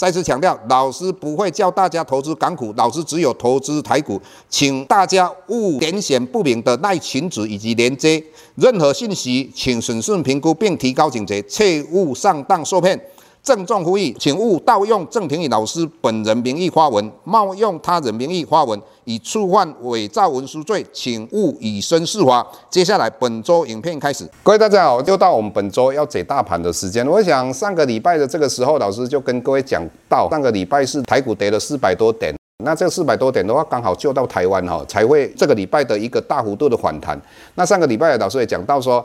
再次强调，老师不会教大家投资港股，老师只有投资台股，请大家勿点选不明的赖群组以及连接，任何信息请审慎评估并提高警觉，切勿上当受骗。郑重呼吁，请勿盗用郑庭宇老师本人名义发文，冒用他人名义发文，以触犯伪造文书罪，请勿以身试法。接下来本周影片开始，各位大家好，又到我们本周要解大盘的时间。我想上个礼拜的这个时候，老师就跟各位讲到，上个礼拜是台股跌了四百多点，那这四百多点的话，刚好救到台湾哈，才会这个礼拜的一个大幅度的反弹。那上个礼拜老师也讲到说。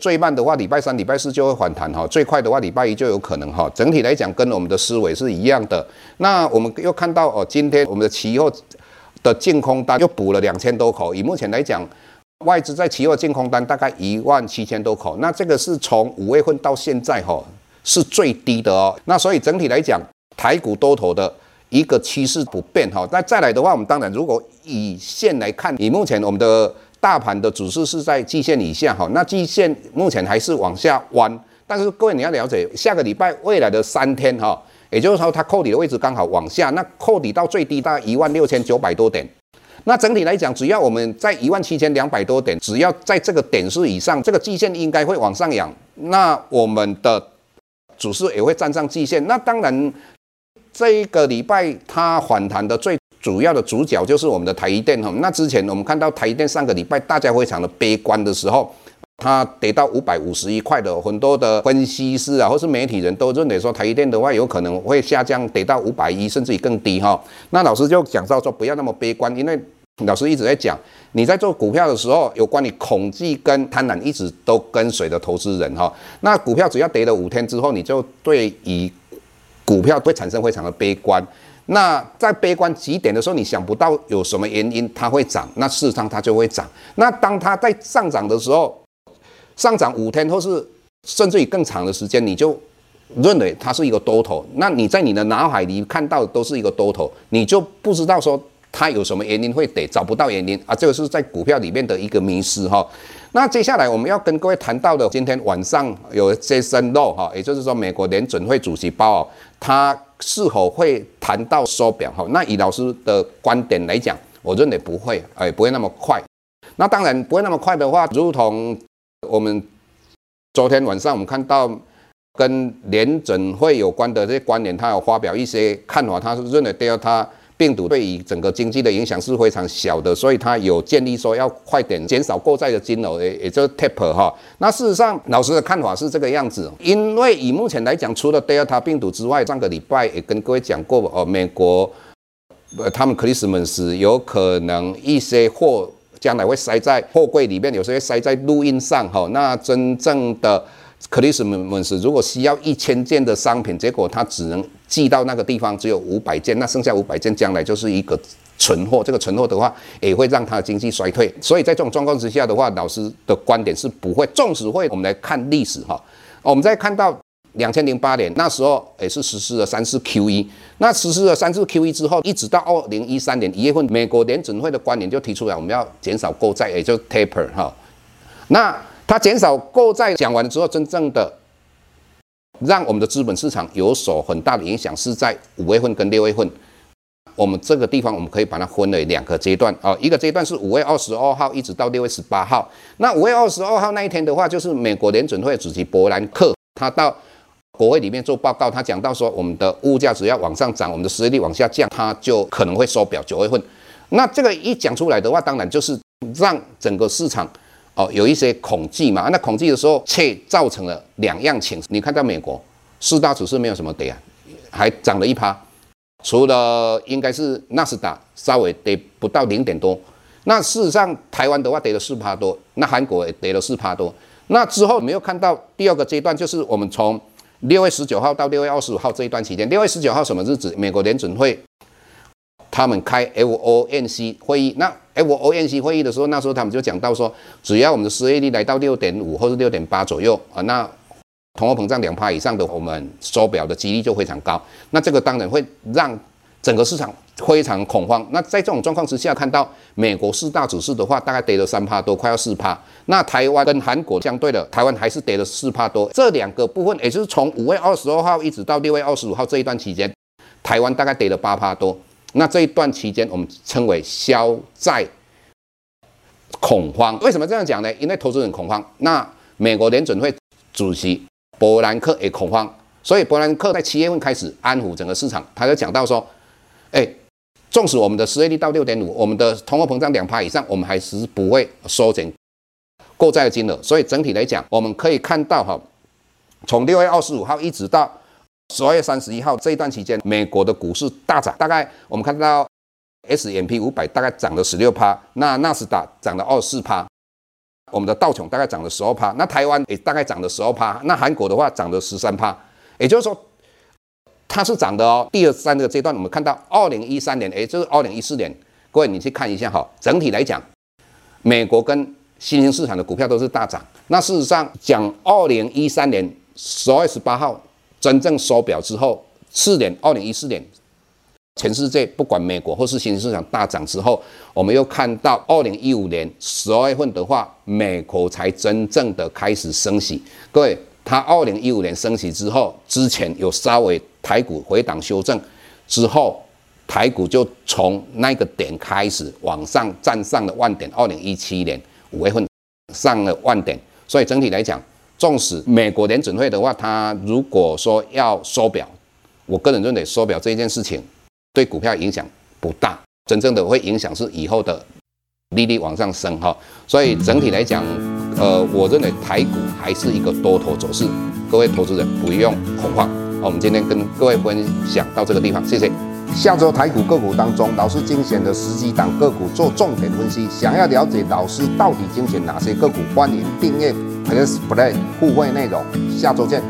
最慢的话，礼拜三、礼拜四就会反弹哈；最快的话，礼拜一就有可能哈。整体来讲，跟我们的思维是一样的。那我们又看到哦，今天我们的期货的净空单又补了两千多口。以目前来讲，外资在期货净空单大概一万七千多口。那这个是从五月份到现在哈，是最低的哦。那所以整体来讲，台股多头的一个趋势不变哈。那再来的话，我们当然如果以线来看，以目前我们的。大盘的指数是在季线以下哈，那季线目前还是往下弯，但是各位你要了解，下个礼拜未来的三天哈，也就是说它扣底的位置刚好往下，那扣底到最低大概一万六千九百多点，那整体来讲，只要我们在一万七千两百多点，只要在这个点数以上，这个季线应该会往上扬，那我们的指数也会站上季线，那当然这一个礼拜它反弹的最。主要的主角就是我们的台积电哈，那之前我们看到台积电上个礼拜大家非常的悲观的时候，它跌到五百五十一块的，很多的分析师啊或是媒体人都认为说台积电的话有可能会下降跌到五百一甚至于更低哈。那老师就讲到说不要那么悲观，因为老师一直在讲，你在做股票的时候，有关你恐惧跟贪婪一直都跟随的投资人哈。那股票只要跌了五天之后，你就对于股票会产生非常的悲观。那在悲观极点的时候，你想不到有什么原因它会涨，那事实上它就会涨。那当它在上涨的时候，上涨五天或是甚至于更长的时间，你就认为它是一个多头。那你在你的脑海里看到都是一个多头，你就不知道说它有什么原因会跌，找不到原因啊。这个是在股票里面的一个迷失哈。那接下来我们要跟各位谈到的，今天晚上有 Jason Lowe 哈，也就是说美国联准会主席鲍尔，他。是否会谈到缩表？哈，那以老师的观点来讲，我认为不会，哎，不会那么快。那当然不会那么快的话，如同我们昨天晚上我们看到跟联准会有关的这些官员，他有发表一些看法，他是认为都要他。病毒对于整个经济的影响是非常小的，所以他有建议说要快点减少购债的金额，也也就是 taper 哈。那事实上，老师的看法是这个样子，因为以目前来讲，除了 Delta 病毒之外，上个礼拜也跟各位讲过哦，美国呃他们 Christmas 有可能一些货将来会塞在货柜里面，有时候塞在陆运上哈。那真正的。克里斯门斯如果需要一千件的商品，结果他只能寄到那个地方，只有五百件，那剩下五百件将来就是一个存货。这个存货的话，也会让它的经济衰退。所以在这种状况之下的话，老师的观点是不会，纵使会。我们来看历史哈，我们再看到两千零八年那时候也是实施了三次 QE，那实施了三次 QE 之后，一直到二零一三年一月份，美国联准会的官员就提出来，我们要减少购债，也就 taper 哈，那。它减少购债讲完之后，真正的让我们的资本市场有所很大的影响，是在五月份跟六月份。我们这个地方我们可以把它分为两个阶段啊，一个阶段是五月二十二号一直到六月十八号。那五月二十二号那一天的话，就是美国联准会主席伯南克他到国会里面做报告，他讲到说，我们的物价只要往上涨，我们的失业率往下降，他就可能会缩表九月份。那这个一讲出来的话，当然就是让整个市场。哦，有一些恐惧嘛，那恐惧的时候，却造成了两样情。你看到美国四大指数没有什么跌啊，还涨了一趴，除了应该是纳斯达稍微跌不到零点多。那事实上，台湾的话跌了四趴多，那韩国也跌了四趴多。那之后没有看到第二个阶段，就是我们从六月十九号到六月二十五号这一段期间。六月十九号什么日子？美国联准会他们开 FOMC 会议。那 FOMC 会议的时候，那时候他们就讲到说，只要我们的失业率来到六点五或是六点八左右啊，那通货膨胀两趴以上的，我们收表的几率就非常高。那这个当然会让整个市场非常恐慌。那在这种状况之下，看到美国四大指数的话，大概跌了三趴多，快要四趴。那台湾跟韩国相对的，台湾还是跌了四趴多。这两个部分，也就是从五月二十二号一直到六月二十五号这一段期间，台湾大概跌了八趴多。那这一段期间，我们称为消债恐慌。为什么这样讲呢？因为投资人恐慌。那美国联准会主席伯南克也恐慌，所以伯南克在七月份开始安抚整个市场。他就讲到说：“哎，纵使我们的失业率到六点五，我们的通货膨胀两趴以上，我们还是不会缩减购债的金额。所以整体来讲，我们可以看到哈，从六月二十五号一直到。”十二月三十一号这一段期间，美国的股市大涨，大概我们看到 S&P 五百大概涨了十六趴，那纳斯达涨了二十四趴，我们的道琼大概涨了十二趴，那台湾也大概涨了十二趴，那韩国的话涨了十三趴，也就是说它是涨的哦。第二三个阶段，我们看到二零一三年，也就是二零一四年，各位你去看一下哈，整体来讲，美国跟新兴市场的股票都是大涨。那事实上讲，二零一三年十二月十八号。真正收表之后，四年，二零一四年，全世界不管美国或是新兴市场大涨之后，我们又看到二零一五年十二月份的话，美国才真正的开始升息。各位，它二零一五年升息之后，之前有稍微台股回档修正之后，台股就从那个点开始往上站上了万点。二零一七年五月份上了万点，所以整体来讲。纵使美国联准会的话，他如果说要收表，我个人认为收表这件事情对股票影响不大，真正的会影响是以后的利率往上升哈。所以整体来讲，呃，我认为台股还是一个多头走势，各位投资人不用恐慌。好，我们今天跟各位分享到这个地方，谢谢。下周台股个股当中，老师精选的十几档个股做重点分析，想要了解老师到底精选哪些个股，欢迎订阅。Plus Play 互惠内容，下周见。